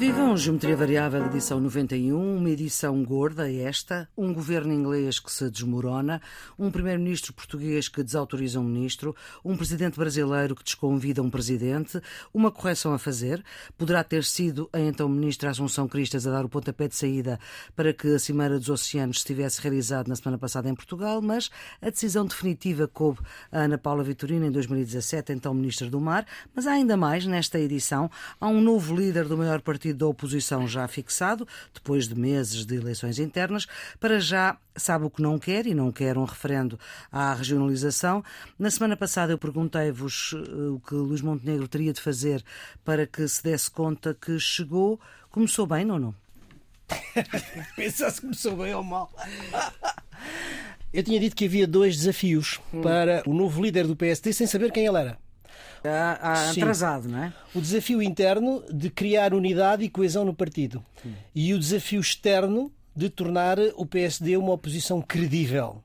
Vivam Geometria Variável, edição 91, uma edição gorda esta, um governo inglês que se desmorona, um primeiro-ministro português que desautoriza um ministro, um presidente brasileiro que desconvida um presidente, uma correção a fazer. Poderá ter sido a então ministra Assunção Cristas a dar o pontapé de saída para que a Cimeira dos Oceanos se tivesse realizado na semana passada em Portugal, mas a decisão definitiva coube a Ana Paula Vitorino em 2017, então ministra do Mar. Mas há ainda mais nesta edição. Há um novo líder do maior partido partido da oposição já fixado, depois de meses de eleições internas, para já sabe o que não quer e não quer um referendo à regionalização. Na semana passada eu perguntei-vos eh, o que Luís Montenegro teria de fazer para que se desse conta que chegou. Começou bem, não não? Pensa se começou bem ou mal. Eu tinha dito que havia dois desafios hum. para o novo líder do PSD sem saber quem ele era. Há, atrasado, não é? O desafio interno de criar unidade e coesão no partido. Sim. E o desafio externo de tornar o PSD uma oposição credível.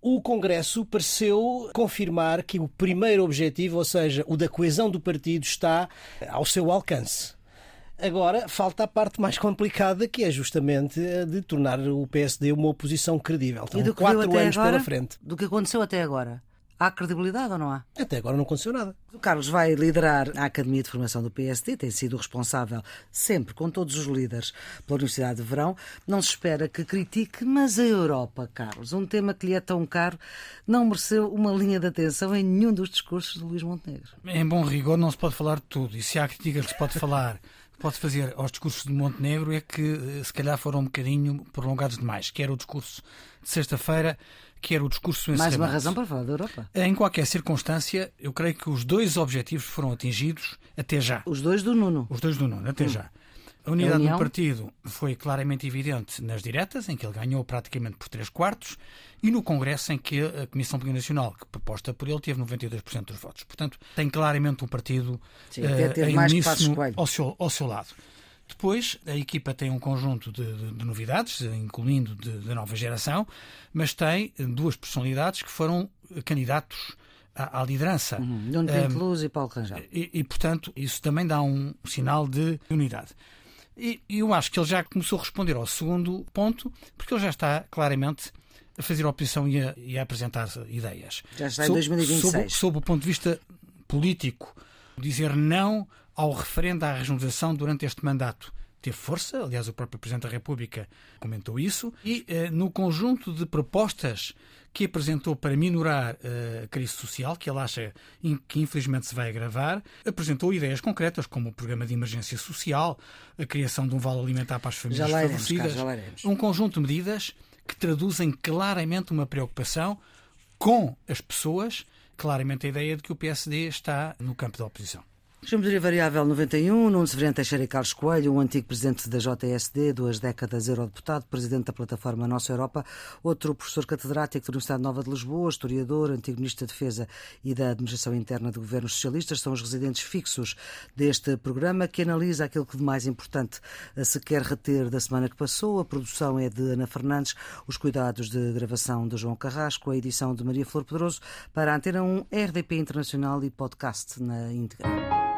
O Congresso pareceu confirmar que o primeiro objetivo, ou seja, o da coesão do partido, está ao seu alcance. Agora falta a parte mais complicada, que é justamente a de tornar o PSD uma oposição credível. Estão quatro anos agora, pela frente. Do que aconteceu até agora? Há credibilidade ou não há? Até agora não aconteceu nada. O Carlos vai liderar a Academia de Formação do PSD, tem sido responsável sempre, com todos os líderes, pela Universidade de Verão. Não se espera que critique, mas a Europa, Carlos, um tema que lhe é tão caro, não mereceu uma linha de atenção em nenhum dos discursos de Luís Montenegro. Em bom rigor, não se pode falar de tudo. E se há crítica que se pode falar pode fazer aos discursos de Montenegro é que eh, se calhar foram um bocadinho prolongados demais. Quer o discurso de sexta-feira, quer o discurso Mais uma razão para falar da Europa. Em qualquer circunstância, eu creio que os dois objetivos foram atingidos até já. Os dois do Nuno. Os dois do Nuno, até hum. já. A unidade a do partido foi claramente evidente nas diretas, em que ele ganhou praticamente por 3 quartos, e no Congresso, em que a Comissão Política Nacional, que proposta por ele, teve 92% dos votos. Portanto, tem claramente um partido Sim, uh, em uníssono ao seu, ao seu lado. Depois, a equipa tem um conjunto de, de, de novidades, incluindo da nova geração, mas tem duas personalidades que foram candidatos à, à liderança. Uhum. Nuno um, e Paulo Rangel. E, e, portanto, isso também dá um sinal de unidade. E eu acho que ele já começou a responder ao segundo ponto, porque ele já está claramente a fazer oposição e a, e a apresentar ideias. Já está em 2026. Sob, sob o ponto de vista político, dizer não ao referendo à regionalização durante este mandato. Teve força, aliás, o próprio Presidente da República comentou isso, e eh, no conjunto de propostas que apresentou para minorar eh, a crise social, que ele acha que infelizmente se vai agravar, apresentou ideias concretas, como o programa de emergência social, a criação de um vale alimentar para as famílias já favorecidas, um conjunto de medidas que traduzem claramente uma preocupação com as pessoas, claramente a ideia de que o PSD está no campo da oposição. Geometria Variável 91, Nuno Severino Teixeira e Carlos Coelho, um antigo presidente da JSD, duas décadas eurodeputado, presidente da plataforma Nossa Europa, outro professor catedrático da Universidade Nova de Lisboa, historiador, antigo ministro da Defesa e da Administração Interna de Governos Socialistas, são os residentes fixos deste programa que analisa aquilo que de mais importante se quer reter da semana que passou. A produção é de Ana Fernandes, os cuidados de gravação de João Carrasco, a edição de Maria Flor Pedroso para a Antena 1, RDP Internacional e podcast na íntegra.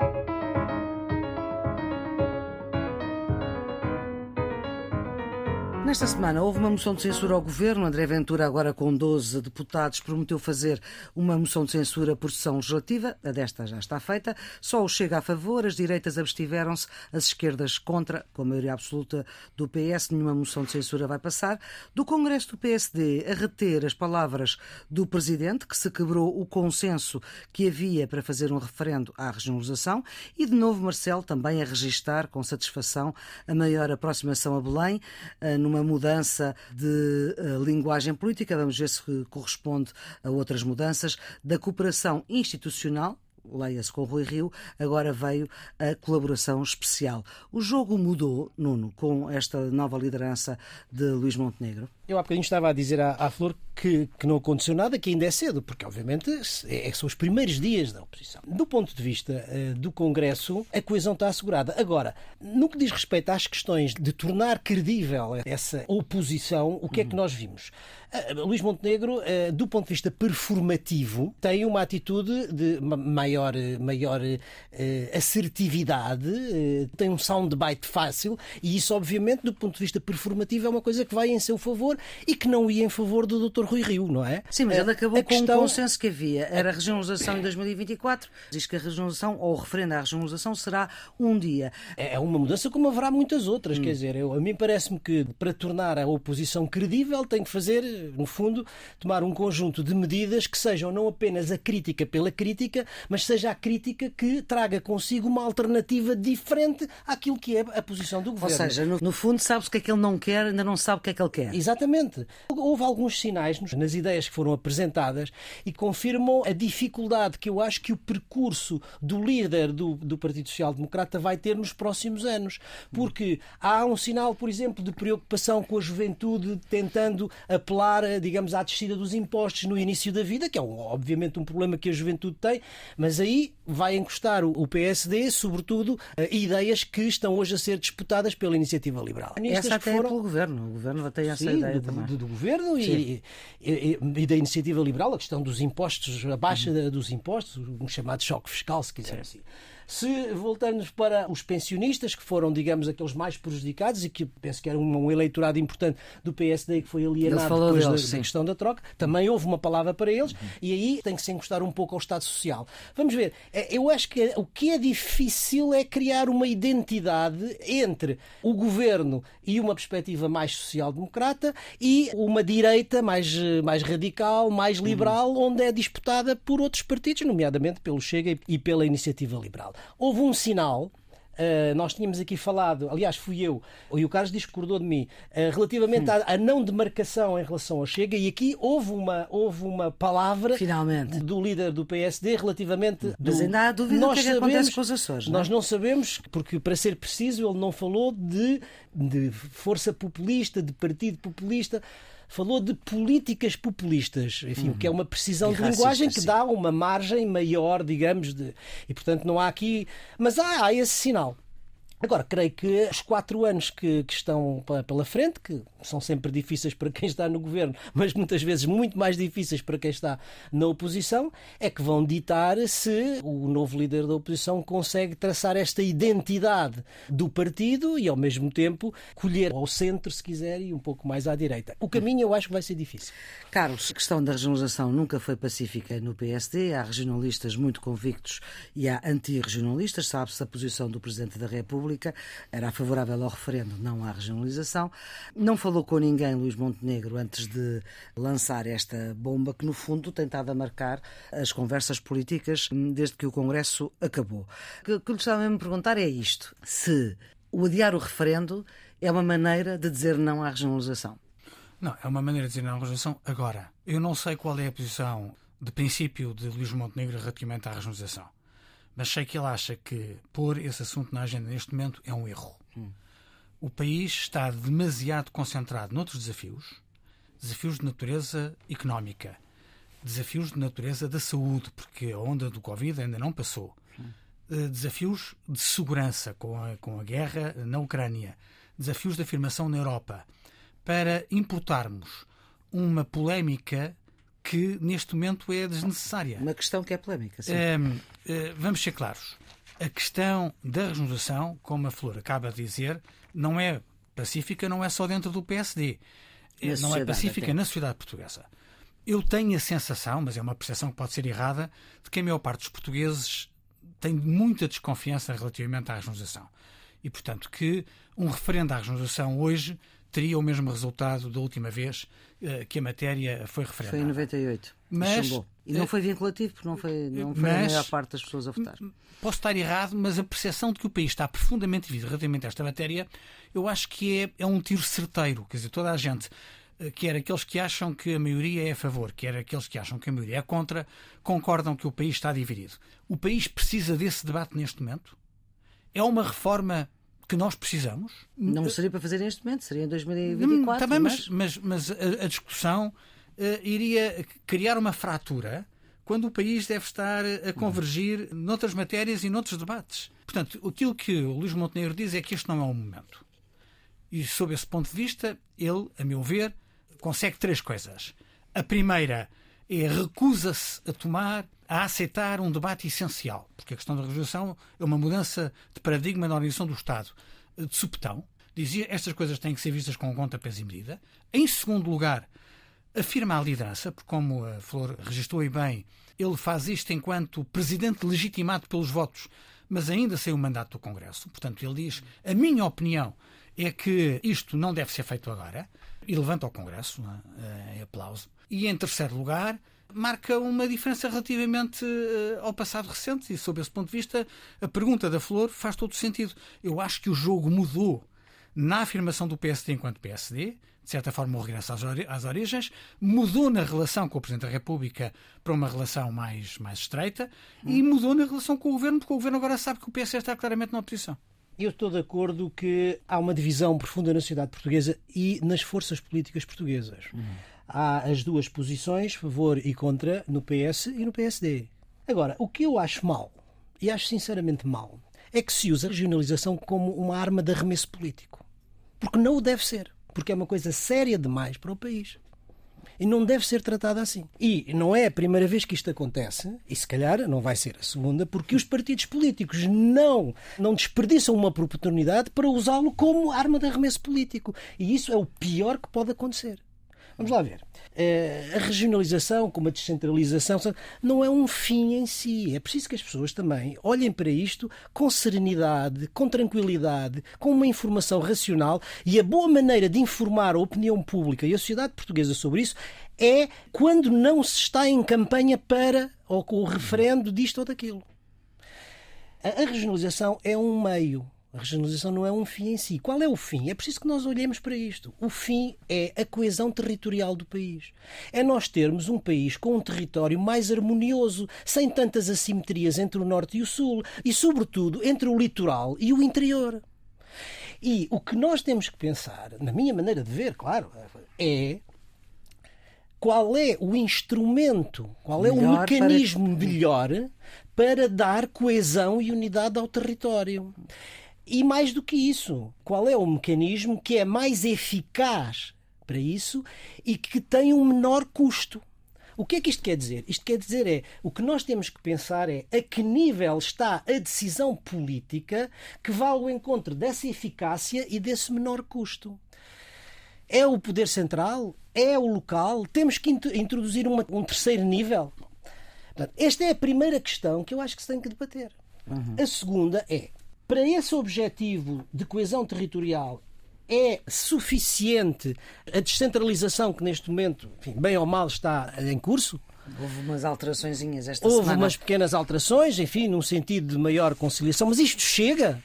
Nesta semana houve uma moção de censura ao governo. André Ventura, agora com 12 deputados, prometeu fazer uma moção de censura por sessão legislativa. A desta já está feita. Só o chega a favor, as direitas abstiveram-se, as esquerdas contra, com a maioria absoluta do PS. Nenhuma moção de censura vai passar. Do Congresso do PSD a reter as palavras do Presidente, que se quebrou o consenso que havia para fazer um referendo à regionalização. E de novo, Marcelo também a registar com satisfação a maior aproximação a Belém, eh, numa uma mudança de uh, linguagem política, vamos ver se corresponde a outras mudanças, da cooperação institucional leia-se com Rui Rio, agora veio a colaboração especial. O jogo mudou, Nuno, com esta nova liderança de Luís Montenegro? Eu há bocadinho estava a dizer à, à Flor que, que, não aconteceu nada, que ainda é cedo, porque obviamente é, é são os primeiros dias da oposição. Do ponto de vista uh, do Congresso, a coesão está assegurada. Agora, no que diz respeito às questões de tornar credível essa oposição, o que é que nós vimos? Uh, Luís Montenegro, uh, do ponto de vista performativo, tem uma atitude de maior maior, maior uh, assertividade, uh, tem um soundbite fácil e isso, obviamente, do ponto de vista performativo, é uma coisa que vai em seu favor e que não ia em favor do Dr. Rui Rio, não é? Sim, mas ele acabou com questão... um consenso que havia. Era a regionalização em 2024. Diz que a regionalização, ou o referendo à regionalização, será um dia. É, é uma mudança como haverá muitas outras. Hum. Quer dizer, eu, a mim parece-me que para tornar a oposição credível tem que fazer, no fundo, tomar um conjunto de medidas que sejam não apenas a crítica pela crítica, mas seja a crítica que traga consigo uma alternativa diferente àquilo que é a posição do governo. Ou seja, no, no fundo, sabe-se o que é que ele não quer, ainda não sabe o que é que ele quer. Exatamente. Houve alguns sinais nas ideias que foram apresentadas e confirmam a dificuldade que eu acho que o percurso do líder do, do Partido Social Democrata vai ter nos próximos anos. Porque há um sinal, por exemplo, de preocupação com a juventude tentando apelar, digamos, à descida dos impostos no início da vida, que é obviamente um problema que a juventude tem, mas aí vai encostar o PSD, sobretudo, ideias que estão hoje a ser disputadas pela iniciativa liberal. Essa até é foram... é pelo governo. O governo tem essa Sim, ideia do, também. Do, do governo e, e, e, da iniciativa liberal, a questão dos impostos, a baixa uhum. dos impostos, um chamado choque fiscal, se quiser assim. Se voltarmos para os pensionistas, que foram, digamos, aqueles mais prejudicados e que penso que era um, eleitorado importante do PSD que foi alienado depois deles, da, da, questão da troca, também houve uma palavra para eles uhum. e aí tem que se encostar um pouco ao Estado Social. Vamos ver, é, eu acho que o que é difícil é criar uma identidade entre o governo e uma perspectiva mais social-democrata e uma direita mais, mais radical, mais liberal, uhum. onde é disputada por outros partidos, nomeadamente pelo Chega e pela Iniciativa Liberal. Houve um sinal Uh, nós tínhamos aqui falado, aliás, fui eu, e o Carlos discordou de mim, uh, relativamente à, à, não demarcação em relação ao Chega, e aqui houve uma, houve uma palavra Finalmente. do líder do PSD relativamente. Mas do... ainda há dúvida nós do que, é que acontece com os Açores. Não? É? Nós não sabemos, porque, para ser preciso, ele não falou de, de força populista, de partido populista falou de políticas populistas, enfim, uhum. que é uma precisão e de linguagem que dá uma margem maior, digamos, de... e portanto não há aqui. Mas há, há esse sinal. Agora, creio que os quatro anos que, que, estão pela frente, que são sempre difíceis para quem está no governo, mas muitas vezes muito mais difíceis para quem está na oposição, é que vão ditar se o novo líder da oposição consegue traçar esta identidade do partido e, ao mesmo tempo, colher ao centro, se quiser, e um pouco mais à direita. O caminho eu acho que vai ser difícil. Carlos, a questão da regionalização nunca foi pacífica no PSD. Há regionalistas muito convictos e há anti-regionalistas. Sabe-se a posição do Presidente da República República era favorável ao referendo, não à regionalização. Não falou com ninguém, Luís Montenegro, antes de lançar esta bomba que, no fundo, tentava marcar as conversas políticas desde que o Congresso acabou. O que lhe estava a perguntar é isto: se o adiar o referendo é uma maneira de dizer não à regionalização. Não, é uma maneira de dizer não à regionalização agora. Eu não sei qual é a posição de princípio de Luís Montenegro relativamente à regionalização mas sei que ele acha que pôr esse assunto na agenda neste momento é um erro. Hum. O país está demasiado concentrado noutros desafios, desafios de natureza económica, desafios de natureza da saúde, porque a onda do Covid ainda não passou, hum. desafios de segurança com a, com a guerra na Ucrânia, desafios de afirmação na Europa, para importarmos uma polémica que neste momento é desnecessária. Uma questão que é polémica, sim. Um, uh, vamos ser claros. A questão da regionalização, como a Flor acaba de dizer, não é pacífica, não é só dentro do PSD. Na não é pacífica até. na sociedade portuguesa. Eu tenho a sensação, mas é uma percepção que pode ser errada, de que a maior parte dos portugueses tem muita desconfiança relativamente à regionalização. E, portanto, que um referendo à regionalização hoje teria o mesmo resultado da última vez uh, que a matéria foi referendada. Foi em 98. Mas, e não eh, foi vinculativo, porque não foi, não foi mas, a maior parte das pessoas a votar. Posso estar errado, mas a percepção de que o país está profundamente dividido relativamente a esta matéria, eu acho que é, é um tiro certeiro. Quer dizer, toda a gente eh, quer aqueles que acham que a maioria é a favor, quer aqueles que acham que a maioria é contra, concordam que o país está dividido. O país precisa desse debate neste momento? É uma reforma que nós precisamos. Não seria para fazer neste momento, seria em 2024. Também, mas, mas, mas a, a discussão uh, iria criar uma fratura quando o país deve estar a convergir noutras matérias e noutros debates. Portanto, aquilo que o Luís Montenegro diz é que este não é o momento. E, sob esse ponto de vista, ele, a meu ver, consegue três coisas. A primeira é recusa-se a tomar, a aceitar um debate essencial, porque a questão da regionalização é uma mudança de paradigma na organização do Estado. De supetão, dizia estas coisas têm que ser vistas com conta, peso e medida. Em segundo lugar, afirma a liderança, porque como a Flor registrou aí bem, ele faz isto enquanto presidente legitimado pelos votos, mas ainda sem o mandato do Congresso. Portanto, ele diz: a minha opinião é que isto não deve ser feito agora, e levanta ao Congresso, é? em aplauso. E em terceiro lugar, marca uma diferença relativamente uh, ao passado recente, e sob esse ponto de vista, a pergunta da Flor faz todo sentido. Eu acho que o jogo mudou na afirmação do PSD enquanto PSD, de certa forma, o regresso às origens, mudou na relação com o Presidente da República para uma relação mais, mais estreita hum. e mudou na relação com o Governo, porque o Governo agora sabe que o PSD está claramente na oposição. Eu estou de acordo que há uma divisão profunda na sociedade portuguesa e nas forças políticas portuguesas. Hum. Há as duas posições, favor e contra, no PS e no PSD. Agora, o que eu acho mal, e acho sinceramente mal, é que se usa a regionalização como uma arma de arremesso político. Porque não o deve ser porque é uma coisa séria demais para o país. E não deve ser tratada assim. E não é a primeira vez que isto acontece, e se calhar não vai ser a segunda, porque os partidos políticos não, não desperdiçam uma oportunidade para usá-lo como arma de arremesso político. E isso é o pior que pode acontecer. Vamos lá ver. Eh, a regionalização, como a descentralização, não é um fim em si. É preciso que as pessoas também olhem para isto com serenidade, com tranquilidade, com uma informação racional. E a boa maneira de informar a opinião pública e a sociedade portuguesa sobre isso é quando não se está em campanha para ou com o referendo disto ou daquilo. A regionalização é um meio a regionalização não é um fim em si. Qual é o fim? É preciso que nós olhemos para isto. O fim é a coesão territorial do país. É nós termos um país com um território mais harmonioso, sem tantas assimetrias entre o norte e o sul e, sobretudo, entre o litoral e o interior. E o que nós temos que pensar, na minha maneira de ver, claro, é qual é o instrumento, qual é o mecanismo para... melhor para dar coesão e unidade ao território. E mais do que isso, qual é o mecanismo que é mais eficaz para isso e que tem um menor custo? O que é que isto quer dizer? Isto quer dizer é o que nós temos que pensar é a que nível está a decisão política que vá ao encontro dessa eficácia e desse menor custo. É o poder central? É o local? Temos que introduzir uma, um terceiro nível? Portanto, esta é a primeira questão que eu acho que se tem que debater. Uhum. A segunda é para esse objetivo de coesão territorial é suficiente a descentralização que neste momento, enfim, bem ou mal, está em curso? Houve umas alterações esta Houve semana. umas pequenas alterações, enfim, num sentido de maior conciliação, mas isto chega?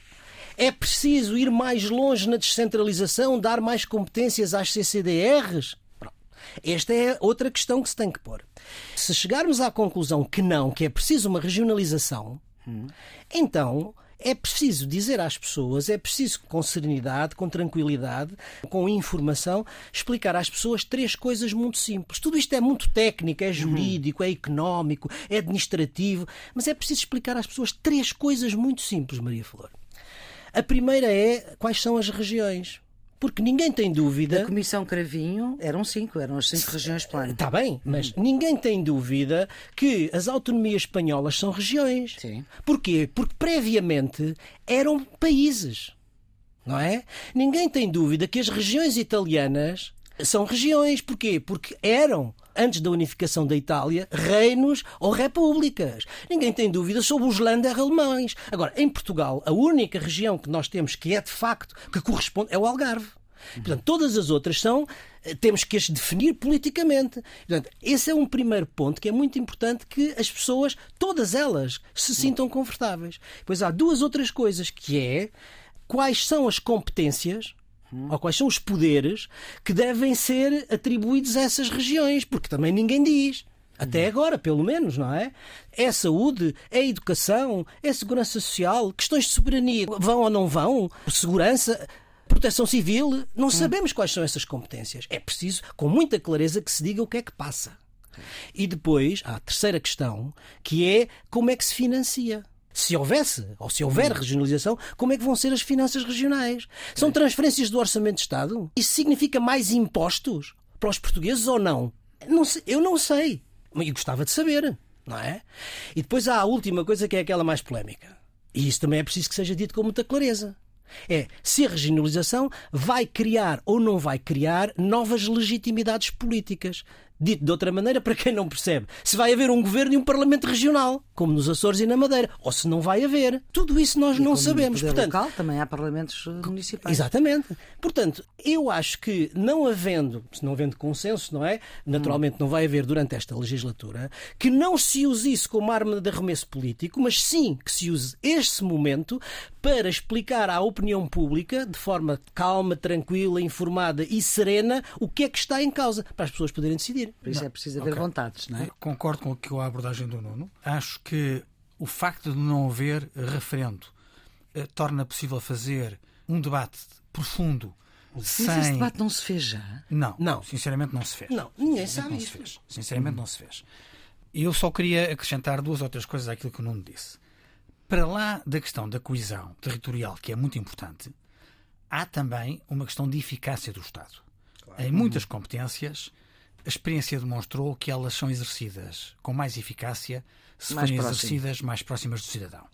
É preciso ir mais longe na descentralização, dar mais competências às CCDRs? Esta é outra questão que se tem que pôr. Se chegarmos à conclusão que não, que é preciso uma regionalização, hum. então é preciso dizer às pessoas, é preciso com serenidade, com tranquilidade, com informação, explicar às pessoas três coisas muito simples. Tudo isto é muito técnico, é jurídico, é económico, é administrativo, mas é preciso explicar às pessoas três coisas muito simples, Maria Flor. A primeira é quais são as regiões. Porque ninguém tem dúvida. A Comissão Cravinho eram cinco, eram as cinco regiões plano. Está bem, mas ninguém tem dúvida que as autonomias espanholas são regiões. Sim. Porquê? Porque previamente eram países. Não é? Ninguém tem dúvida que as regiões italianas são regiões. Porquê? Porque eram antes da unificação da Itália, reinos ou repúblicas. Ninguém tem dúvida sobre os Länder alemães. Agora, em Portugal, a única região que nós temos que é de facto que corresponde é o Algarve. Portanto, todas as outras são eh, temos que as definir politicamente. Portanto, esse é um primeiro ponto que é muito importante que as pessoas, todas elas, se sintam confortáveis. Pois há duas outras coisas que é quais são as competências Hum. Ou quais são os poderes que devem ser atribuídos a essas regiões, porque também ninguém diz. Até agora, pelo menos, não é? É saúde, é educação, é segurança social, questões de soberania vão ou não vão, segurança, proteção civil, não sabemos quais são essas competências. É preciso, com muita clareza, que se diga o que é que passa. E depois, há a terceira questão, que é como é que se financia se houvesse, ou se houver regionalização, como é que vão ser as finanças regionais? São transferências do Orçamento de Estado? Isso significa mais impostos para os portugueses ou não? não sei, eu não sei. E gostava de saber, não é? E depois há a última coisa que é aquela mais polémica. E isso também é preciso que seja dito com muita clareza. É se a regionalização vai criar ou não vai criar novas legitimidades políticas. Dito de outra maneira, para quem não percebe, se vai haver um governo e um parlamento regional, como nos Açores e na Madeira, ou se não vai haver. Tudo isso nós e não sabemos. Portanto, local também há parlamentos eh, municipais. Exatamente. Portanto, eu acho que não havendo, se não havendo consenso, não é? Naturalmente não vai haver durante esta legislatura, que não se use isso como arma de arremesso político, mas sim que se use este momento para explicar à opinião pública, de forma calma, tranquila, informada e serena, o que é que está em causa, para as pessoas poderem decidir. Por isso é preciso haver Ok. vontades, não é? Concordo com, com a abordagem do Nuno. Acho que o facto de não haver referendo eh, torna possível fazer um debate profundo Mas sem. esse debate não se fez já. Não, Não. sinceramente não se fez. Não, ninguém Sinceramente sabe não isso. se fez. Sinceramente não se fez. E eu só queria acrescentar duas ou três coisas àquilo que o Nuno disse. Para lá da questão da coesão territorial, que é muito importante, há também uma questão de eficácia do Estado. Em muitas competências, a experiência demonstrou que elas são exercidas com mais eficácia se Mais forem próximo. exercidas mais próximas do cidadão.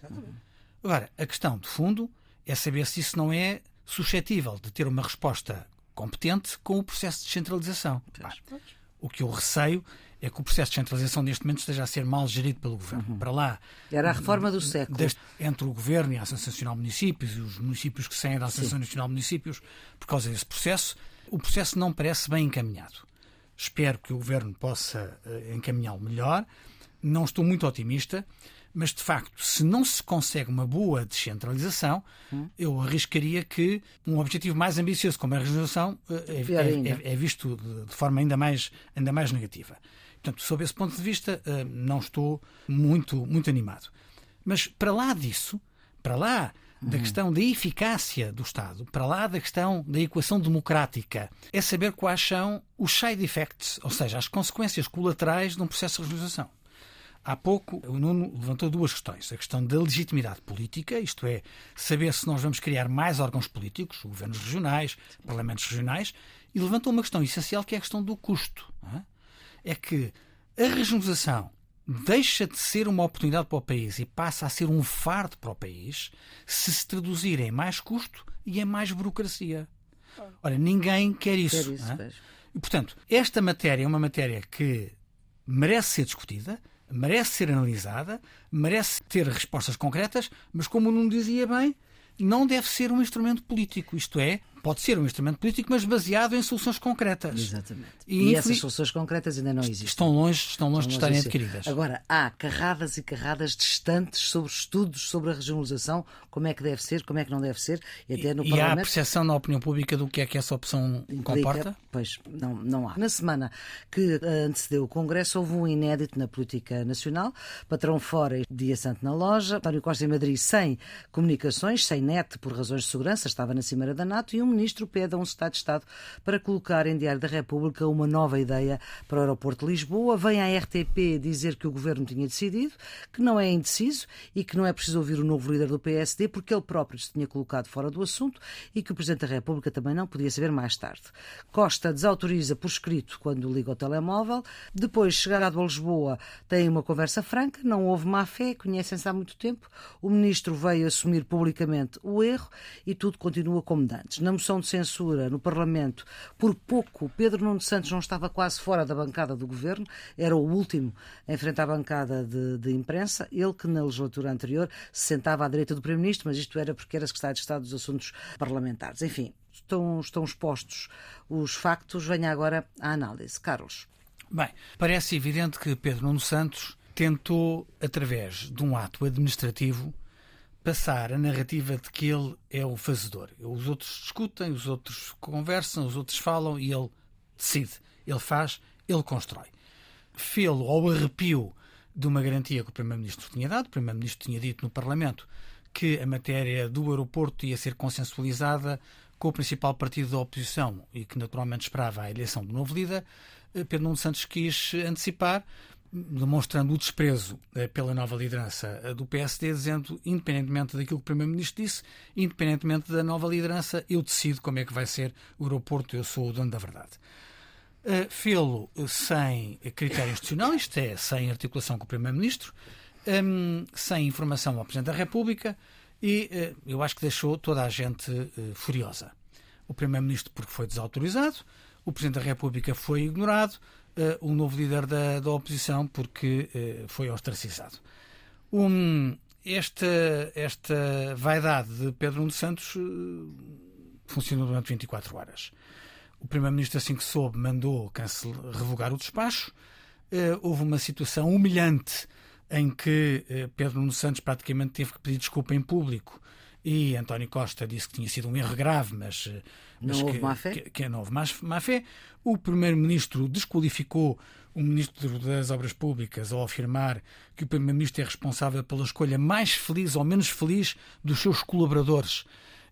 Agora, a questão de fundo é saber se isso não é suscetível de ter uma resposta competente com o processo de descentralização. O que eu receio é que o processo de descentralização neste momento esteja a ser mal gerido pelo governo. Para lá, Era a reforma do século. deste- entre o governo e a Associação Nacional de Municípios e os municípios que saem da Associação Nacional de Municípios por causa desse processo, o processo não parece bem encaminhado. Espero que o governo possa eh, encaminhá-lo melhor. Não estou muito otimista, mas de facto, se não se consegue uma boa descentralização, eu arriscaria que um objetivo mais ambicioso como a regionalização eh, é, é- é- é visto de, de forma ainda mais, ainda mais negativa. Portanto, sob esse ponto de vista, eh, não estou muito, muito animado. Mas para lá disso, para lá da questão da eficácia do Estado, para lá da questão da equação democrática, é saber quais são os side effects, ou seja, as consequências colaterais de um processo de regionalização. Há pouco o Nuno levantou duas questões. A questão da legitimidade política, isto é, saber se nós vamos criar mais órgãos políticos, governos regionais, parlamentos regionais, e levantou uma questão essencial que é a questão do custo. é? é que a regionalização deixa de ser uma oportunidade para o país e passa a ser um fardo para o país se se traduzir em mais custo e em mais burocracia. Ora, ninguém quer isso. Quer isso, é? E, portanto, esta matéria é uma matéria que merece ser discutida, merece ser analisada, merece ter respostas concretas, mas como o Nuno dizia bem, não deve ser um instrumento político. Isto é, pode ser um instrumento político, mas baseado em soluções concretas. Exatamente. E E, essas soluções concretas ainda não existem. Estão longe, estão longe de Estão estarem longe de ser. adquiridas. Agora, há carradas e carradas distantes sobre estudos sobre a regionalização, como é que deve ser, como é que não deve ser, e até no e há a Parlamento. percepção na opinião pública do que é que essa opção implica- comporta? Pois, não, não há. Na semana que antecedeu o Congresso, houve um inédito na política nacional. Patrão fora, dia santo na loja. António Costa em Madrid sem comunicações, sem net por razões de segurança, estava na Cimeira da NATO. E um ministro pede a um Estado de Estado para colocar em Diário da República uma nova ideia para o aeroporto de Lisboa. Vem à RTP dizer que o governo tinha decidido, que não é indeciso e que não é preciso ouvir o novo líder do PSD, porque ele próprio se tinha colocado fora do assunto e que o Presidente da República também não podia saber mais tarde. Costa desautoriza por escrito quando liga o telemóvel. Depois, chegado a Lisboa, tem uma conversa franca, não houve má fé, conhecem-se há muito tempo. O ministro veio assumir publicamente o erro e tudo continua como dantes. Moção de censura no Parlamento, por pouco, Pedro Nuno Santos não estava quase fora da bancada do governo, era o último em frente à bancada de, de imprensa. Ele que na legislatura anterior se sentava à direita do Primeiro-Ministro, mas isto era porque era secretário de Estado dos Assuntos Parlamentares. Enfim, estão, estão expostos os factos. Venha agora à análise. Carlos. Bem, parece evidente que Pedro Nuno Santos tentou, através de um ato administrativo, passar a narrativa de que ele é o fazedor. Os outros discutem, os outros conversam, os outros falam e ele decide. Ele faz, ele constrói. Fê-lo ao arrepio de uma garantia que o Primeiro-Ministro tinha dado. O Primeiro-Ministro tinha dito no Parlamento que a matéria do aeroporto ia ser consensualizada com o principal partido da oposição e que naturalmente esperava a eleição do novo líder. Eh, Pedro Nuno Santos quis antecipar, demonstrando o desprezo eh, pela nova liderança eh, do PSD, dizendo, independentemente daquilo que o Primeiro-Ministro disse, independentemente da nova liderança, eu decido como é que vai ser o aeroporto, eu sou o dono da verdade. Uh, Fê-lo sem critério institucional, isto é, sem articulação com o Primeiro-Ministro, um, sem informação ao Presidente da República e eu acho que deixou toda a gente furiosa. O Primeiro-Ministro porque foi desautorizado, o Presidente da República foi ignorado, uh, o novo líder da, da oposição porque foi ostracizado. Um, esta, esta vaidade de Pedro Nuno Santos funcionou durante 24 horas. O Primeiro-Ministro, assim que soube, mandou cancelar, revogar o despacho. houve uma situação humilhante em que eh, Pedro Nuno Santos praticamente teve que pedir desculpa em público e António Costa disse que tinha sido um erro grave, mas, eh, mas não houve má fé. Que, que não houve má fé. O primeiro-ministro desqualificou o ministro das Obras Públicas ao afirmar que o primeiro-ministro é responsável pela escolha mais feliz ou menos feliz dos seus colaboradores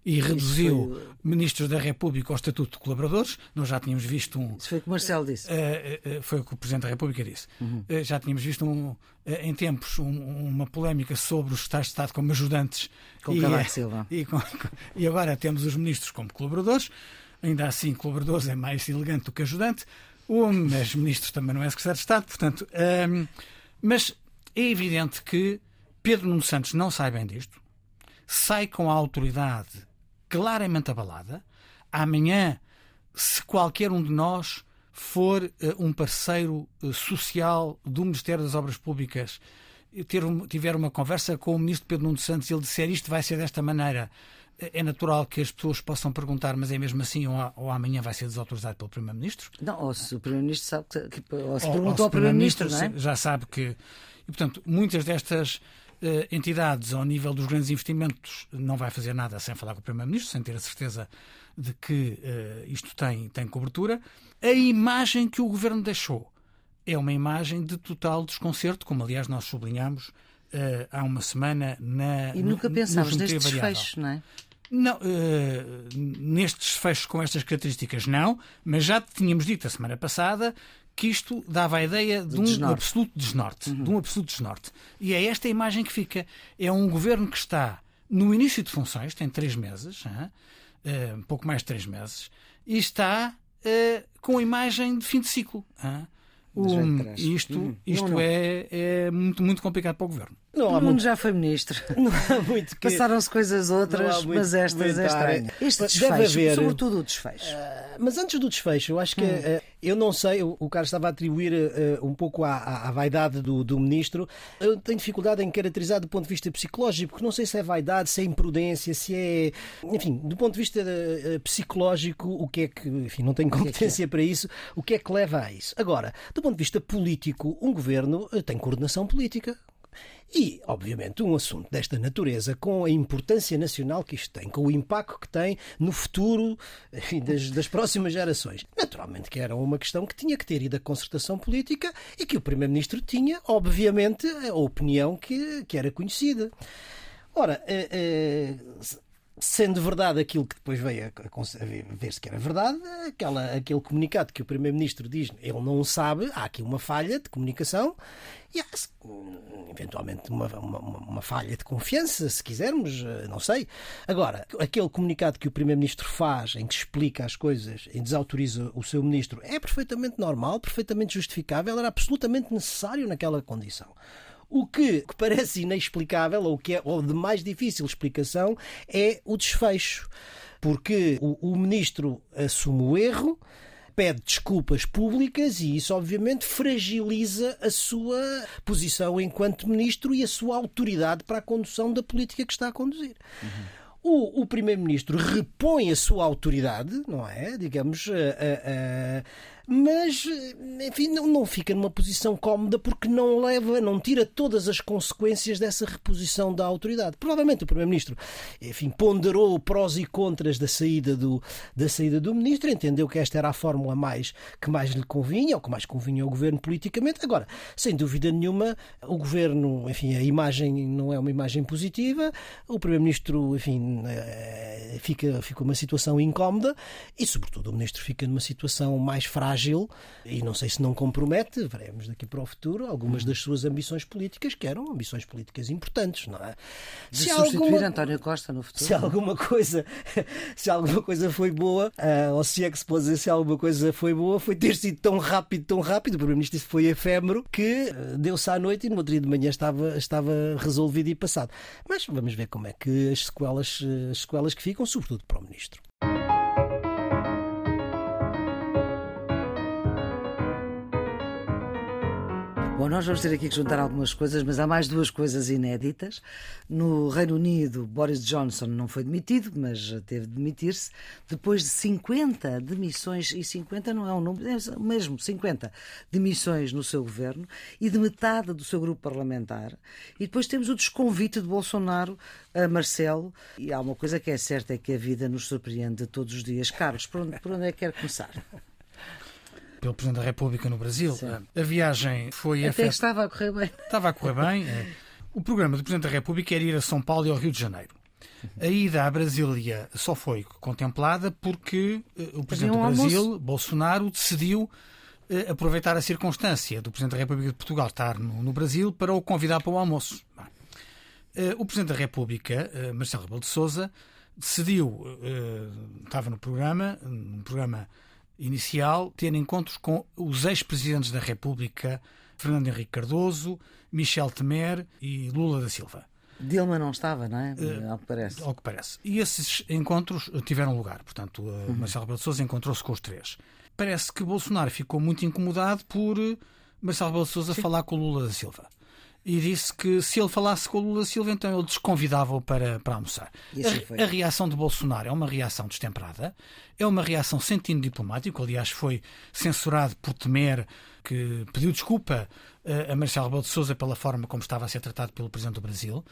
e reduziu foi... ministros da República ao Estatuto de Colaboradores. Nós já tínhamos visto um. Isso foi o que o Marcelo disse. Uh, uh, foi o que o Presidente da República disse. Uhum. Uh, já tínhamos visto um, em tempos um, uma polémica sobre os Estados de Estado como ajudantes. Com e, Silva. E, com, e agora temos os ministros como colaboradores. Ainda assim, colaboradores é mais elegante do que ajudante. O, mas ministros também não é secretário de Estado. Portanto, ehm, mas é evidente que Pedro Nuno Santos não sai bem disto. Sai com a autoridade claramente abalada. Amanhã, se qualquer um de nós for uh, um parceiro uh, social do Ministério das Obras Públicas, ter tiver uma conversa com o Ministro Pedro Nuno Santos e ele disser isto vai ser desta maneira, eh, é natural que as pessoas possam perguntar, mas é mesmo assim ou, ou amanhã vai ser desautorizado pelo Primeiro-Ministro? Não, ou se o Primeiro-Ministro sabe que. Ou se perguntou ao Primeiro-Ministro, é? já sabe que. E, portanto, muitas destas entidades ao nível dos grandes investimentos não vai fazer nada sem falar com o Primeiro-Ministro, sem ter a certeza de que uh, isto tem, tem cobertura. A imagem que o Governo deixou é uma imagem de total desconcerto, como aliás nós sublinhamos uh, há uma semana na. E nunca pensámos nestes desfechos, não é? Não, uh, nestes desfechos com estas características não, mas já tínhamos dito a semana passada que isto dava a ideia de um desnorte. absoluto desnorte, uhum. de um absoluto desnorte. E é esta a imagem que fica. É um governo que está no início de funções, tem três meses, uh, um pouco mais de três meses, e está uh, com a imagem de fim de ciclo. Isto uhum. isto não, não. É, é muito, muito complicado para o governo. Não há o muito... já foi ministro. Não há muito que... Passaram-se coisas outras, mas estas é estranho. Este desfecho, haver... sobretudo o desfecho. Uh, mas antes do desfecho, eu acho que hum. uh, eu não sei, o, o Carlos estava a atribuir uh, um pouco à, à, à vaidade do, do, ministro. Eu tenho dificuldade em caracterizar do ponto de vista psicológico, porque não sei se é vaidade, se é imprudência, se é. Enfim, do ponto de vista psicológico, o que é que. Enfim, não tenho competência é que é? para isso. O que é que leva a isso? Agora, do ponto de vista político, um governo tem coordenação política. E, obviamente, um assunto desta natureza, com a importância nacional que isto tem, com o impacto que tem no futuro das, das próximas gerações. Naturalmente que era uma questão que tinha que ter ido à concertação política e que o Primeiro-Ministro tinha, obviamente, a opinião que, que era conhecida. Ora, eh, eh, sendo verdade aquilo que depois veio a, ver-se que era verdade, aquela, aquele comunicado que o Primeiro-Ministro diz, ele não sabe, há aqui uma falha de comunicação e há, eventualmente, uma, uma, uma, falha de confiança, se quisermos, eh, não sei. Agora, aquele comunicado que o Primeiro-Ministro faz, em que explica as coisas, em desautoriza o seu Ministro, é perfeitamente normal, perfeitamente justificável, era absolutamente necessário naquela condição. O que, que parece inexplicável, ou que é ou de mais difícil explicação, é o desfecho. Porque o, o ministro assume o erro, pede desculpas públicas e isso, obviamente, fragiliza a sua posição enquanto ministro e a sua autoridade para a condução da política que está a conduzir. Uhum. O, o Primeiro-Ministro repõe a sua autoridade, não é? Digamos, uh, uh, mas, enfim, não, não fica numa posição cómoda porque não leva, não tira todas as consequências dessa reposição da autoridade. Provavelmente o Primeiro-Ministro, enfim, ponderou prós e contras da saída do, da saída do Ministro, entendeu que esta era a fórmula mais que mais lhe convinha, ou que mais convinha ao Governo politicamente. Agora, sem dúvida nenhuma, o Governo, enfim, a imagem não é uma imagem positiva, o Primeiro-Ministro, enfim, eh, fica, fica uma situação incómoda e, sobretudo, o Ministro fica numa situação mais frágil frágil e não sei se não compromete, veremos daqui para o futuro, algumas das suas ambições políticas, que eram ambições políticas importantes, não é? De se substituir alguma... António Costa no futuro. Se alguma coisa, se alguma coisa foi boa, uh, ou se é que se pode dizer se alguma coisa foi boa, foi ter sido tão rápido, tão rápido, o Primeiro-Ministro foi efêmero, que uh, deu-se à noite e no outro dia de manhã estava, estava resolvido e passado. Mas vamos ver como é que as sequelas, as sequelas que ficam, sobretudo para o Ministro. Bom, nós vamos ter aqui que juntar algumas coisas, mas há mais duas coisas inéditas. No Reino Unido, Boris Johnson não foi demitido, mas teve de demitir-se depois de 50 demissões, e 50 não é um número, é mesmo 50 demissões no seu governo e de metade do seu grupo parlamentar. E depois temos o desconvite de Bolsonaro a Marcelo. E há uma coisa que é certa, é que a vida nos surpreende todos os dias. Carlos, por onde, por onde é que quer começar? Pelo Presidente da República no Brasil. Sim. A viagem foi... Até estava a correr bem. Estava a correr bem. É. O programa do Presidente da República era ir a São Paulo e ao Rio de Janeiro. A ida à Brasília só foi contemplada porque eh, o Presidente um do Brasil, almoço. Bolsonaro, decidiu eh, aproveitar a circunstância do Presidente da República de Portugal estar no, no Brasil para o convidar para o almoço. Eh, o Presidente da República, Marcelo Rebelo de Sousa, decidiu, estava no programa, um programa inicial ter encontros com os ex-presidentes da República, Fernando Henrique Cardoso, Michel Temer e Lula da Silva. Dilma não estava, não é? Uh, ao que parece. Ao que parece. E esses encontros tiveram lugar. Portanto, uh, uhum. Marcelo Rebelo de Sousa encontrou-se com os três. Parece que Bolsonaro ficou muito incomodado por Marcelo Rebelo de Sousa falar com Lula da Silva e disse que se ele falasse com o Lula Silva, então ele desconvidava-o para, para almoçar. Assim a, a, reação de Bolsonaro é uma reação destemperada, é uma reação sem tino diplomático, aliás, foi censurado por Temer, que pediu desculpa eh, a Marcelo Rebelo de Sousa pela forma como estava a ser tratado pelo Presidente do Brasil.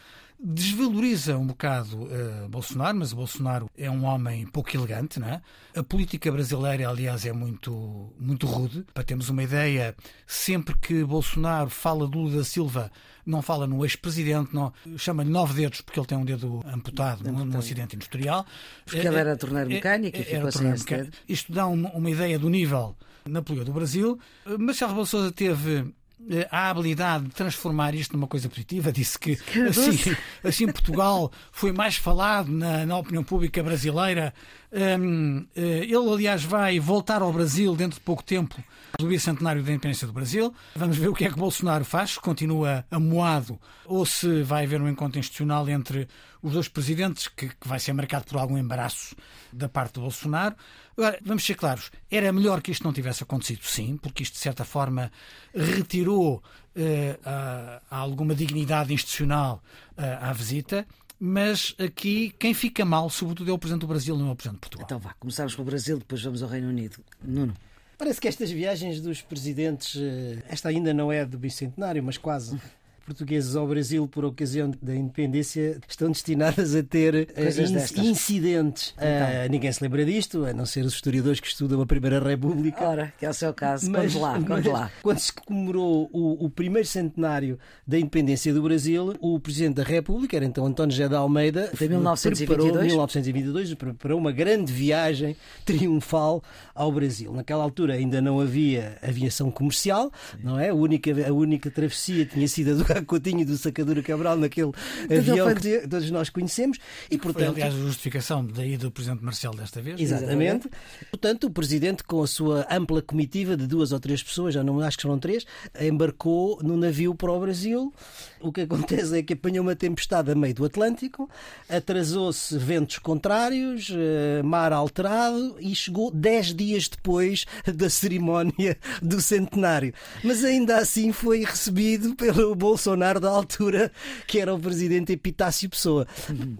Desvaloriza um bocado uh, Bolsonaro, mas o Bolsonaro é um homem pouco elegante, não é? A política brasileira, aliás, é muito, muito rude. Para termos uma ideia, sempre que Bolsonaro fala de Lula da Silva, não fala no ex-presidente, chama-lhe nove dedos porque ele tem um dedo amputado num, num acidente industrial. Porque ele era torneiro mecânico e ficou sem esse dedo. Isto dá uma, uma ideia do nível na política do Brasil. Marcelo Rebelo Sousa teve eh, a habilidade de transformar isto numa coisa positiva. Disse que assim, assim Portugal foi mais falado na, na opinião pública brasileira. Um, eh, ele, aliás, vai voltar ao Brasil dentro de pouco tempo do bicentenário da independência do Brasil. Vamos ver o que é que Bolsonaro faz, continua amoado ou se vai haver um encontro institucional entre os dois presidentes, que, que vai ser marcado por algum embaraço da parte do Bolsonaro. Agora, vamos ser claros, era melhor que isto não tivesse acontecido, sim, porque isto, de certa forma, retirou uh, a, a alguma dignidade institucional uh, à visita mas aqui quem fica mal, sobretudo, é o Presidente do Brasil, não é o Presidente de Portugal. Então vá, começamos pelo Brasil, depois vamos ao Reino Unido. Nuno. Parece que estas viagens dos presidentes, eh, esta ainda não é do bicentenário, mas quase portugueses ao Brasil por ocasião da independência estão destinadas a ter uh, incidentes. Então. Uh, ninguém se lembra disto, a não ser os historiadores que estudam a Primeira República. Ora, que é o seu caso. Mas, lá, mas, lá. Quando se comemorou o, o, primeiro centenário da independência do Brasil, o Presidente da República, era então António José de Almeida, de 1922. 1922 preparou uma grande viagem triunfal ao Brasil. Naquela altura ainda não havia aviação comercial, Sim. não é? A única, a única travessia tinha sido a do Coutinho do Sacadura Cabral naquele avião que todos nós conhecemos. E, portanto, foi, aliás, a justificação daí do Presidente Marcelo desta vez. Exatamente. Portanto, o Presidente, com a sua ampla comitiva de duas ou três pessoas, já não acho que foram três, embarcou no navio para o Brasil. O que acontece é que apanhou uma tempestade a meio do Atlântico, atrasou-se ventos contrários, eh, mar alterado e chegou dez dias depois da cerimónia do centenário. Mas ainda assim foi recebido pelo Bolsonaro da altura, que era o presidente Epitácio Pessoa.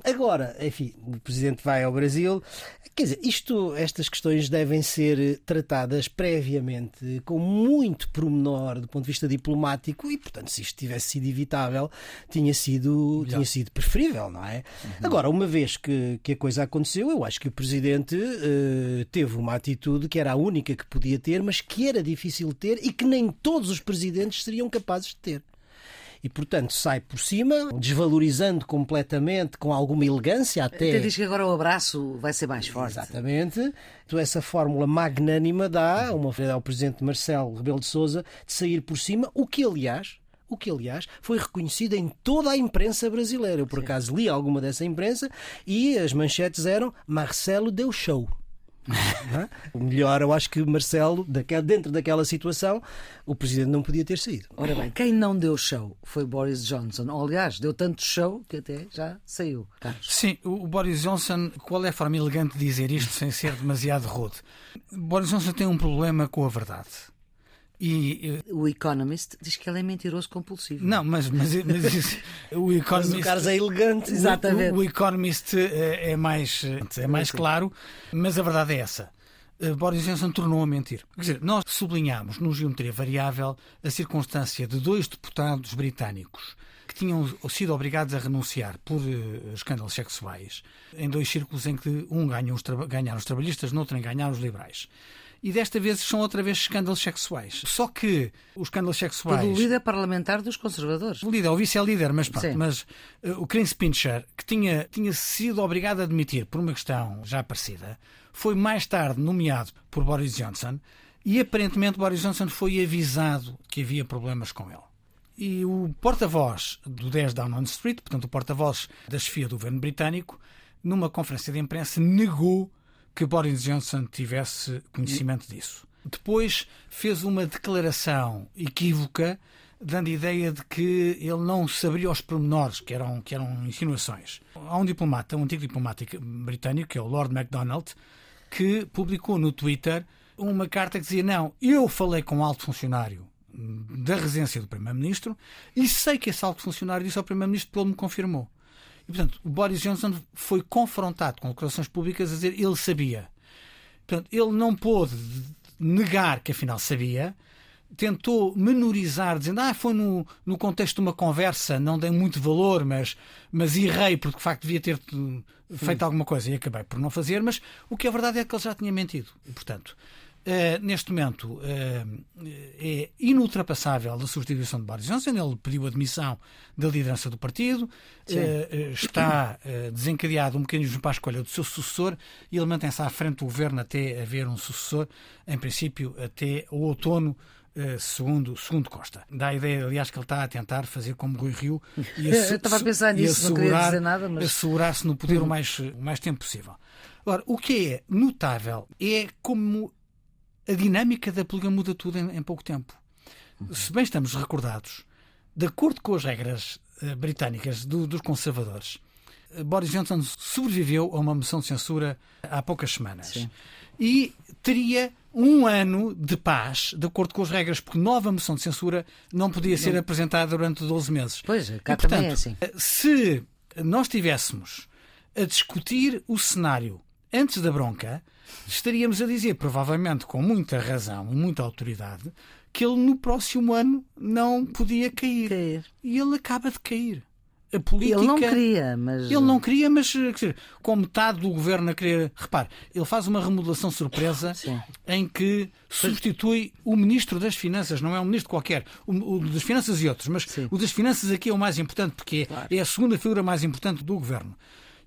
Agora, enfim, o presidente vai ao Brasil. Quer dizer, isto, estas questões devem ser tratadas previamente com muito pormenor do ponto de vista diplomático e, portanto, se isto tivesse sido evitável, tinha sido, tinha sido preferível, não é? Uhum. Agora, uma vez que, que a coisa aconteceu, eu acho que o presidente uh, teve uma atitude que era a única que podia ter, mas que era difícil ter e que nem todos os presidentes seriam capazes de ter. E, portanto, sai por cima, desvalorizando completamente, com alguma elegância até. Até diz que agora o abraço vai ser mais forte. Exatamente. Então, essa fórmula magnânima dá uma ao presidente Marcelo Rebelo de Sousa de sair por cima, o que, aliás, o que, aliás, foi reconhecido em toda a imprensa brasileira. Eu, por acaso, li alguma dessa imprensa e as manchetes eram Marcelo deu show. É? O melhor, eu acho que Marcelo, dentro daquela situação, o presidente não podia ter saído. Ora bem, quem não deu show foi Boris Johnson. Aliás, deu tanto show que até já saiu. Carlos. Sim, o Boris Johnson, qual é a forma elegante de dizer isto sem ser demasiado rude? Boris Johnson tem um problema com a verdade. E, o Economist diz que ele é mentiroso compulsivo. Não, mas, mas, mas o Economist. Mas o Carlos é elegante, exatamente. O, o Economist é, é mais, é mais claro, mas a verdade é essa. Eh, Boris Johnson tornou a mentir. Quer dizer, nós sublinhamos no Geometria Variável a circunstância de dois deputados britânicos que tinham sido obrigados a renunciar por uh, escândalos sexuais em dois círculos em que um ganham os, ganharam os trabalhistas, no outro ganharam os liberais e desta vez são outra vez escândalos sexuais. Só que os escândalos sexuais. O líder parlamentar dos conservadores. O líder, o vice-líder, mas pronto. Mas uh, o Chris Pincher, que tinha, tinha sido obrigado a admitir por uma questão já parecida, foi mais tarde nomeado por Boris Johnson e aparentemente Boris Johnson foi avisado que havia problemas com ele. E o porta-voz do 10 Downing Street, portanto, o porta-voz da chefia do governo britânico, numa conferência de imprensa, negou que Boris Johnson tivesse conhecimento disso. Depois fez uma declaração equívoca, dando ideia de que ele não saberia os pormenores, que eram, que eram insinuações. Há um diplomata, um antigo diplomata britânico, que é o Lord MacDonald, que publicou no Twitter uma carta que dizia: Não, eu falei com um alto funcionário da residência do Primeiro-Ministro e sei que esse alto funcionário disse ao Primeiro-Ministro que ele me confirmou. E, portanto, o Boris Johnson foi confrontado com declarações públicas a dizer ele sabia. Portanto, ele não pôde negar que afinal sabia, tentou menorizar, dizendo ah, foi no, no contexto de uma conversa, não dei muito valor, mas, mas errei porque de facto devia ter feito alguma coisa e acabei por não fazer, mas o que é verdade é que ele já tinha mentido. E, portanto, Uh, neste momento uh, é inultrapassável a substituição de Boris Johnson. Ele pediu admissão da liderança do partido, uh, está desencadeado um mecanismo para a escolha do seu sucessor e ele mantém-se à frente do governo até haver um sucessor, em princípio, até o outono. segundo, segundo Costa. Dá a ideia, aliás, que ele está a tentar fazer como Rui Rio e Eu estava a pensar nisso, assegurar, não queria dizer nada, mas... assegurar-se no poder uhum. o, mais, o mais tempo possível. Agora, o que é notável é como a dinâmica da política muda tudo em, em pouco tempo. Se bem estamos recordados, de acordo com as regras uh, britânicas do, dos conservadores, uh, Boris Johnson sobreviveu a uma moção de censura há poucas semanas. Sim. E teria um ano de paz, de acordo com as regras, porque nova moção de censura não podia ser apresentada durante 12 meses. Pois, cá e, portanto, também é assim. Eh, se nós tivéssemos a discutir o cenário antes da bronca, estaríamos a dizer, provavelmente com muita razão, muita autoridade, que ele no próximo ano não podia cair. cair. E ele acaba de cair. A política... Ele não queria, mas. Ele não queria, mas dizer, com metade do governo a querer. Repare, ele faz uma remodelação surpresa Sim. em que substitui o ministro das Finanças, não é um ministro qualquer, o, o das Finanças e outros, mas Sim. o das Finanças aqui é o mais importante, porque claro. é a segunda figura mais importante do governo.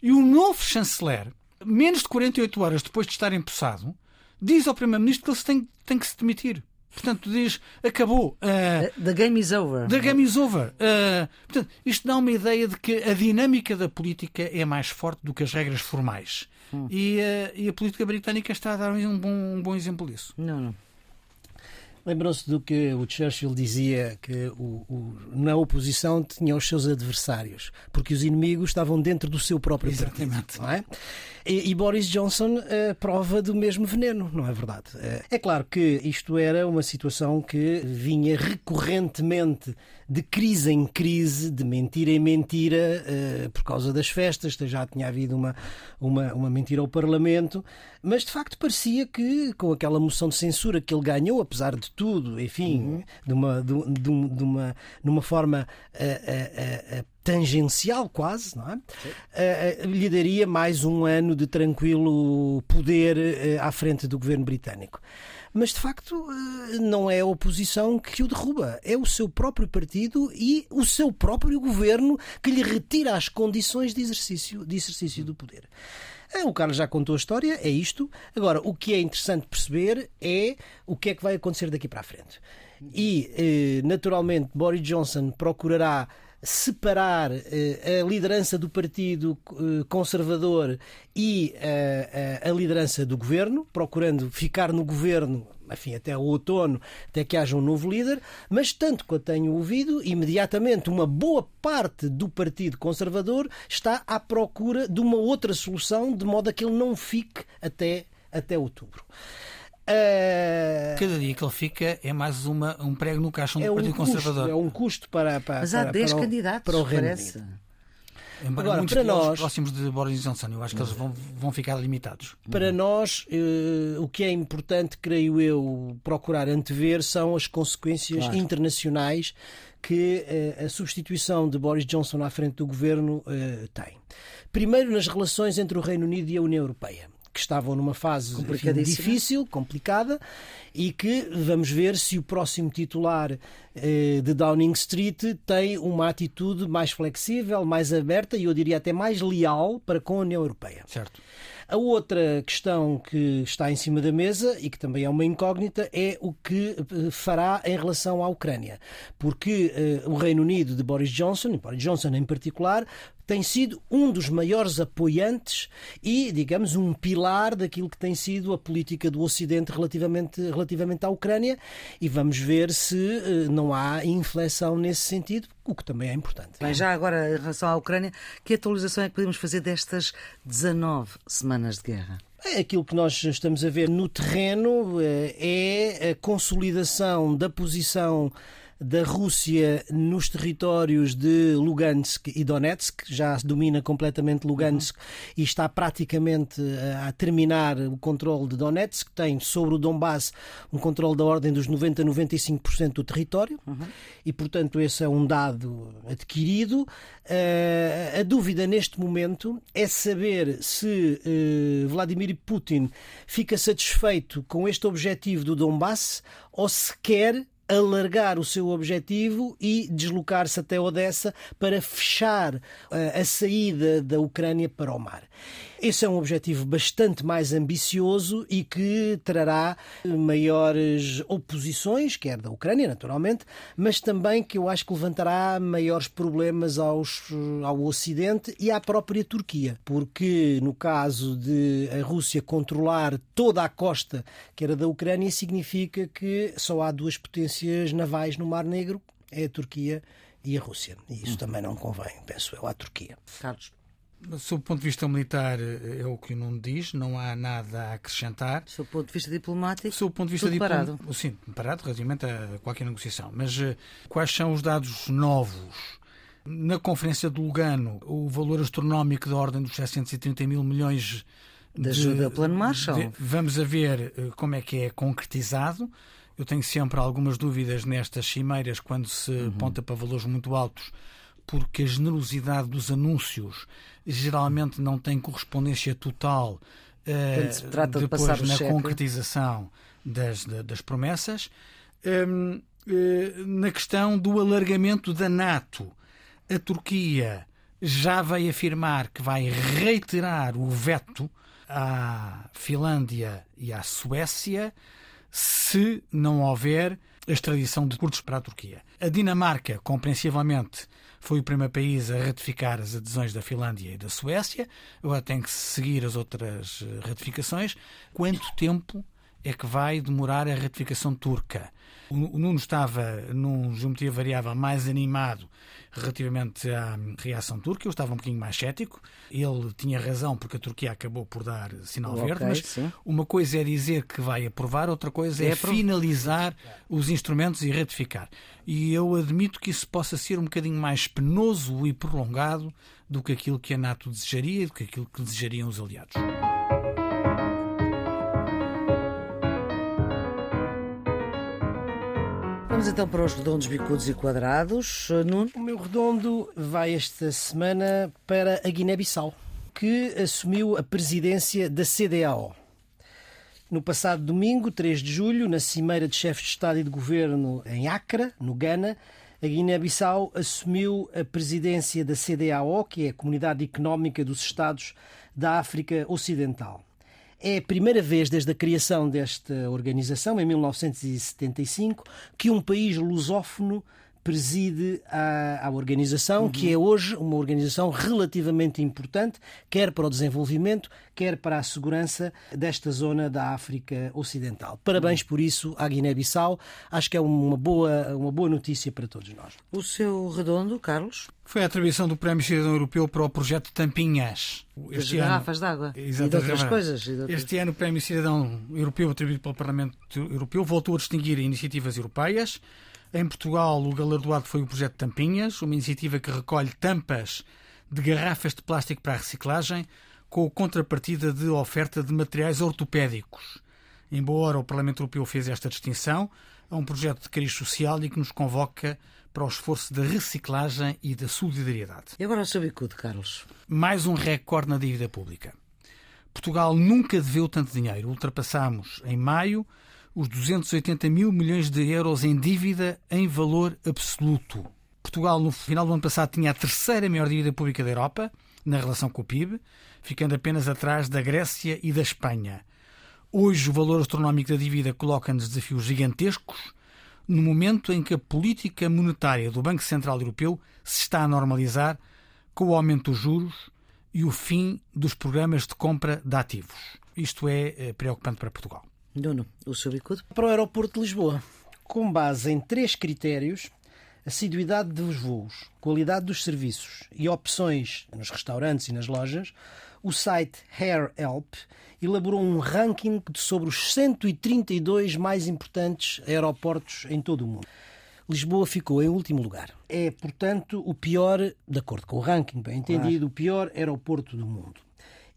E o novo chanceler menos de 48 horas depois de estar empossado, diz ao Primeiro-Ministro que ele tem, tem que se demitir. Portanto, diz, acabou. Uh, the game is over. The game is over. Uh, portanto, isto dá uma ideia de que a dinâmica da política é mais forte do que as regras formais. Hum. E, uh, e, a política britânica está a dar um bom, um bom exemplo disso. Não, não. Lembram-se do que o Churchill dizia que o, o, na oposição tinha os seus adversários, porque os inimigos estavam dentro do seu próprio Exatamente. partido. Não é? E, e Boris Johnson uh, prova do mesmo veneno, não é verdade? Uh, é claro que isto era uma situação que vinha recorrentemente de crise em crise, de mentira em mentira, uh, por causa das festas. Já tinha havido uma, uma, uma mentira ao Parlamento, mas de facto parecia que, com aquela moção de censura que ele ganhou, apesar de tudo, enfim, uhum. de, uma, de, de, de, uma, numa forma uh, uh, uh, tangencial quase, não é? lhe daria mais um ano de tranquilo poder à frente do governo britânico mas de facto não é a oposição que o derruba, é o seu próprio partido e o seu próprio governo que lhe retira as condições de exercício, de exercício do poder. É, o Carlos já contou a história, é isto. Agora, o que é interessante perceber é o que é que vai acontecer daqui para a frente. E, eh, naturalmente, Boris Johnson procurará separar eh, a liderança do Partido eh, Conservador e a liderança do governo, procurando ficar no governo enfim, até o outono, até que haja um novo líder, mas tanto quanto tenho ouvido, imediatamente uma boa parte do Partido Conservador está à procura de uma outra solução, de modo a que ele não fique até, até outubro. Uh... Cada dia que ele fica é mais uma, um prego no caixão do é Partido um custo, Conservador. É um custo para, para, Mas há para, 10 para candidatos, para o Reino parece. Unido. Embora Agora, para nós, próximos de Boris Johnson, eu acho que eles vão, vão ficar limitados. Para nós, eh, o que é importante, creio eu, procurar antever são as consequências claro. internacionais que eh, a substituição de Boris Johnson à frente do governo eh, tem. Primeiro, nas relações entre o Reino Unido e a União Europeia que estavam numa fase enfim, difícil, complicada, e que vamos ver se o próximo titular eh, de Downing Street tem uma atitude mais flexível, mais aberta e eu diria até mais leal para com a União Europeia. Certo. A outra questão que está em cima da mesa e que também é uma incógnita é o que eh, fará em relação à Ucrânia. Porque uh, o Reino Unido de Boris Johnson, e Boris Johnson em particular, tem sido um dos maiores apoiantes e, digamos, um pilar daquilo que tem sido a política do Ocidente relativamente, relativamente à Ucrânia e vamos ver se uh, não há inflexão nesse sentido, o que também é importante. Bem, já agora, em relação à Ucrânia, que atualização é que podemos fazer destas 19 semanas de guerra? É, aquilo que nós estamos a ver no terreno eh, é a consolidação da posição da Rússia nos territórios de Lugansk e Donetsk, já domina completamente Lugansk uhum. e está praticamente eh, a terminar o controle de Donetsk, tem sobre o Donbass um controle da ordem dos 90 a 95% do território uhum. e, portanto, esse é um dado adquirido. Uh, a dúvida neste momento é saber se uh, Vladimir Putin fica satisfeito com este objetivo do Donbass ou se quer alargar o seu objetivo e deslocar-se até Odessa para fechar eh, a saída da Ucrânia para o mar. Esse é um objetivo bastante mais ambicioso e que trará maiores oposições, quer da Ucrânia, naturalmente, mas também que eu acho que levantará maiores problemas aos, ao Ocidente e à própria Turquia, porque no caso de a Rússia controlar toda a costa que era da Ucrânia, significa que só há duas potências navais no Mar Negro, é a Turquia e a Rússia. E isso também não convém, penso eu, à Turquia. Carlos. Sob o ponto de vista militar, eh, é o que o Nuno diz, não há nada a acrescentar. Sob o ponto de vista diplomático, Sob o ponto de vista tudo parado. Sim, parado relativamente a qualquer negociação. Mas uh, quais são os dados novos? Na Conferência de Lugano, o valor astronómico da ordem dos 730 mil milhões de ajuda de, Plano Marshall. De, vamos a ver uh, como é que é concretizado. Eu tenho sempre algumas dúvidas nestas cimeiras quando se uhum. aponta para valores muito altos porque a generosidade dos anúncios geralmente não tem correspondência total uh, depois de na cheque. concretização das, das promessas. Um, uh, eh, na questão do alargamento da NATO, a Turquia já veio afirmar que vai reiterar o veto à Finlândia e à Suécia se não houver a extradição de curtos para a Turquia. A Dinamarca, compreensivelmente, foi o primeiro país a ratificar as adesões da Finlândia e da Suécia. Agora tem que seguir as outras eh, ratificações. Quanto tempo é que vai demorar a ratificação turca? O Nuno estava num geometria variável mais animado relativamente à reação turca. Eu estava um bocadinho mais cético. Ele tinha razão porque a Turquia acabou por dar sinal okay, verde. Mas sim. uma coisa é dizer que vai aprovar, outra coisa é, é finalizar os instrumentos e ratificar. E eu admito que isso possa ser um bocadinho mais penoso e prolongado do que aquilo que a NATO desejaria, do que aquilo que desejariam os aliados. Vamos então para os redondos, bicudos e quadrados. Nuno? O meu redondo vai esta semana para a Guiné-Bissau, que assumiu a presidência da CDAO. No passado domingo, 3 de julho, na Cimeira de Chefes de Estado e de Governo em Accra, no Ghana, a Guiné-Bissau assumiu a presidência da CDAO, que é a Comunidade Económica dos Estados da África Ocidental. É a primeira vez desde a criação desta organização, em 1975, que um país lusófono preside à, à organização, uhum. que é hoje uma organização relativamente importante, quer para o desenvolvimento, quer para a segurança desta zona da África Ocidental. Parabéns uhum. por isso à Guiné-Bissau. Acho que é uma boa, uma boa notícia para todos nós. O seu redondo, Carlos? Foi a atribuição do Prémio Cidadão Europeu para o projeto Tampinhas. Este As garrafas de água e de outras coisas. De outras... Este ano o Prémio Cidadão Europeu atribuído pelo Parlamento Europeu voltou a distinguir iniciativas europeias em Portugal, o galardoado foi o projeto Tampinhas, uma iniciativa que recolhe tampas de garrafas de plástico para a reciclagem, com contrapartida de oferta de materiais ortopédicos. Embora o Parlamento Europeu fez esta distinção, é um projeto de cariz social e que nos convoca para o esforço da reciclagem e da solidariedade. E agora o seu bicudo, Carlos? Mais um recorde na dívida pública. Portugal nunca deveu tanto dinheiro. Ultrapassamos, em maio, os 280 mil milhões de euros em dívida em valor absoluto. Portugal, no final do ano passado, tinha a terceira maior dívida pública da Europa, na relação com o PIB, ficando apenas atrás da Grécia e da Espanha. Hoje, o valor astronómico da dívida coloca-nos desafios gigantescos, no momento em que a política monetária do Banco Central Europeu se está a normalizar com o aumento dos juros e o fim dos programas de compra de ativos. Isto é eh, preocupante para Portugal. Nuno, o seu bicudo? Para o aeroporto de Lisboa, com base em três critérios, assiduidade dos voos, qualidade dos serviços e opções nos restaurantes e nas lojas, o site Hair Help elaborou um ranking sobre os 132 mais importantes aeroportos em todo o mundo. Lisboa ficou em último lugar. É, portanto, o pior, de acordo com o ranking, bem entendido, o pior aeroporto do mundo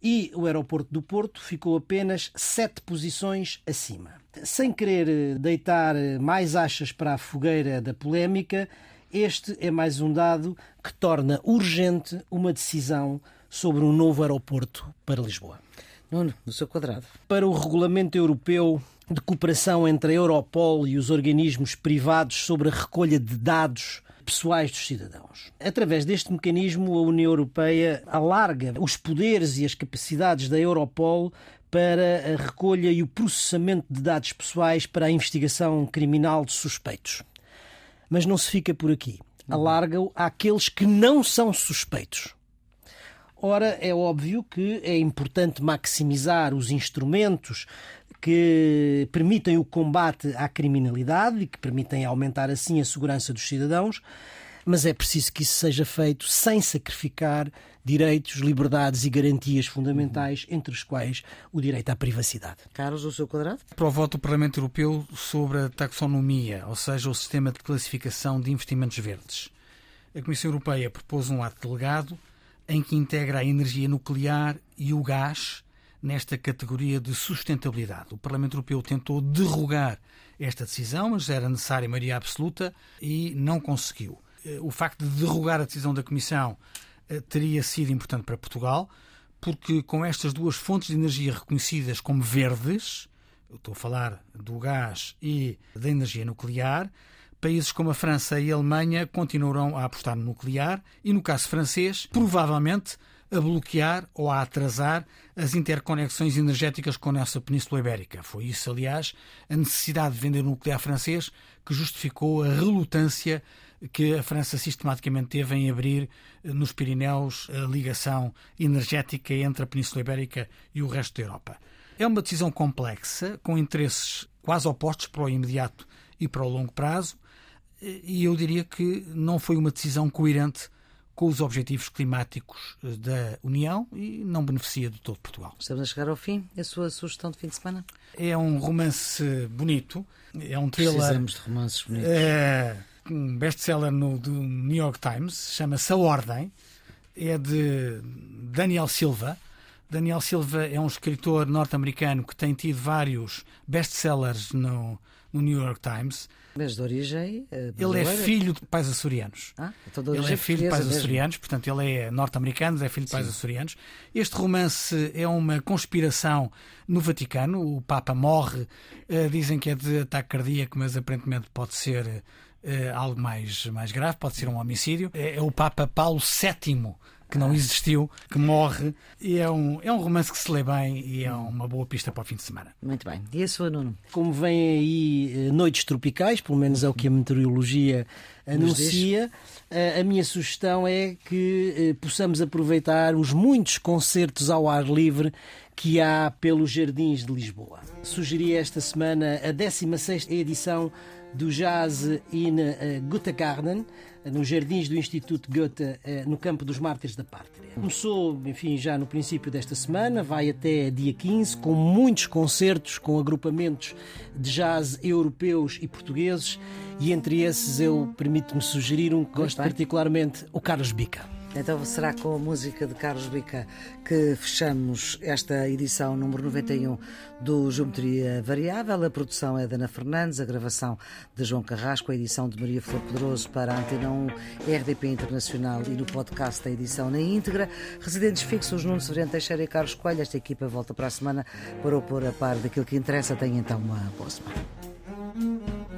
e o aeroporto do Porto ficou apenas sete posições acima. Sem querer eh, deitar eh, mais achas para a fogueira da polémica, este é mais um dado que torna urgente uma decisão sobre um novo aeroporto para Lisboa. Nuno, no seu quadrado. Para o Regulamento Europeu de Cooperação entre a Europol e os organismos privados sobre a recolha de dados pessoais dos cidadãos. Através deste mecanismo, a União Europeia alarga os poderes e as capacidades da Europol para a recolha e o processamento de dados pessoais para a investigação criminal de suspeitos. Mas não se fica por aqui. Alarga-o àqueles que não são suspeitos. Ora, é óbvio que é importante maximizar os instrumentos que permitem o combate à criminalidade e que permitem aumentar assim a segurança dos cidadãos, mas é preciso que isso seja feito sem sacrificar direitos, liberdades e garantias fundamentais, entre os quais o direito à privacidade. Carlos, o seu quadrado? Para o voto do Parlamento Europeu sobre a taxonomia, ou seja, o sistema de classificação de investimentos verdes. A Comissão Europeia propôs um ato delegado em que integra a energia nuclear e o gás nesta categoria de sustentabilidade. O Parlamento Europeu tentou derrogar esta decisão, mas era necessária maioria absoluta e não conseguiu. Eh, o facto de derrogar a decisão da Comissão eh, teria sido importante para Portugal, porque com estas duas fontes de energia reconhecidas como verdes, estou a falar do gás e da energia nuclear, países como a França e a Alemanha continuarão a apostar no nuclear e, no caso francês, provavelmente a bloquear ou a atrasar as interconexões energéticas com a nossa Península Ibérica. Foi isso, aliás, a necessidade de vender nuclear francês que justificou a relutância que a França sistematicamente teve em abrir eh, nos Pirineus a ligação energética entre a Península Ibérica e o resto da Europa. É uma decisão complexa, com interesses quase opostos para o imediato e para o longo prazo, eh, e eu diria que não foi uma decisão coerente com os objetivos climáticos eh, da União e não beneficia de todo Portugal. Estamos a chegar ao fim. A sua sugestão de fim de semana? É um romance bonito. É um thriller. Precisamos de romances bonitos. É um best-seller no do New York Times. Chama-se A Ordem. É de Daniel Silva. Daniel Silva é um escritor norte-americano que tem tido vários best-sellers no, no New York Times. Mas de origem. Uh, ele é filho de pais açorianos. Ah, então de ele é filho de pais mesmo. açorianos, portanto, ele é norte-americano, é filho de pais Sim. açorianos. Este romance é uma conspiração no Vaticano. O Papa morre, uh, dizem que é de ataque cardíaco, mas aparentemente pode ser uh, algo mais, mais grave, pode ser um homicídio. É, é o Papa Paulo VII que não existiu, que morre. E é um, é um romance que se lê bem e é uma boa pista para o fim de semana. Muito bem. E a sua, Nuno? Como vem aí eh, noites tropicais, pelo menos é o que a meteorologia anuncia, a minha sugestão é que eh, possamos aproveitar os muitos concertos ao ar livre que há pelos Jardins de Lisboa. Sugeri esta semana a 16ª edição do Jazz in eh, Goethe Garden, nos jardins do Instituto Goethe, eh, no campo dos Mártires da Pátria. Começou, enfim, já no princípio desta semana, vai até dia 15, com muitos concertos com agrupamentos de jazz europeus e portugueses, e entre esses eu permito-me sugerir um que gosto particularmente, o Carlos Bica. Então será com a música de Carlos Bica que fechamos esta edição número 91 do Geometria Variável. A produção é da Ana Fernandes, a gravação de João Carrasco, a edição de Maria Flor Pedroso para a Antena 1, RDP Internacional e no podcast a edição na íntegra. Residentes fixos Nuno Severino Teixeira e Carlos Coelho. Esta equipa volta para a semana para opor a par daquilo que interessa. Tenha então uma boa semana.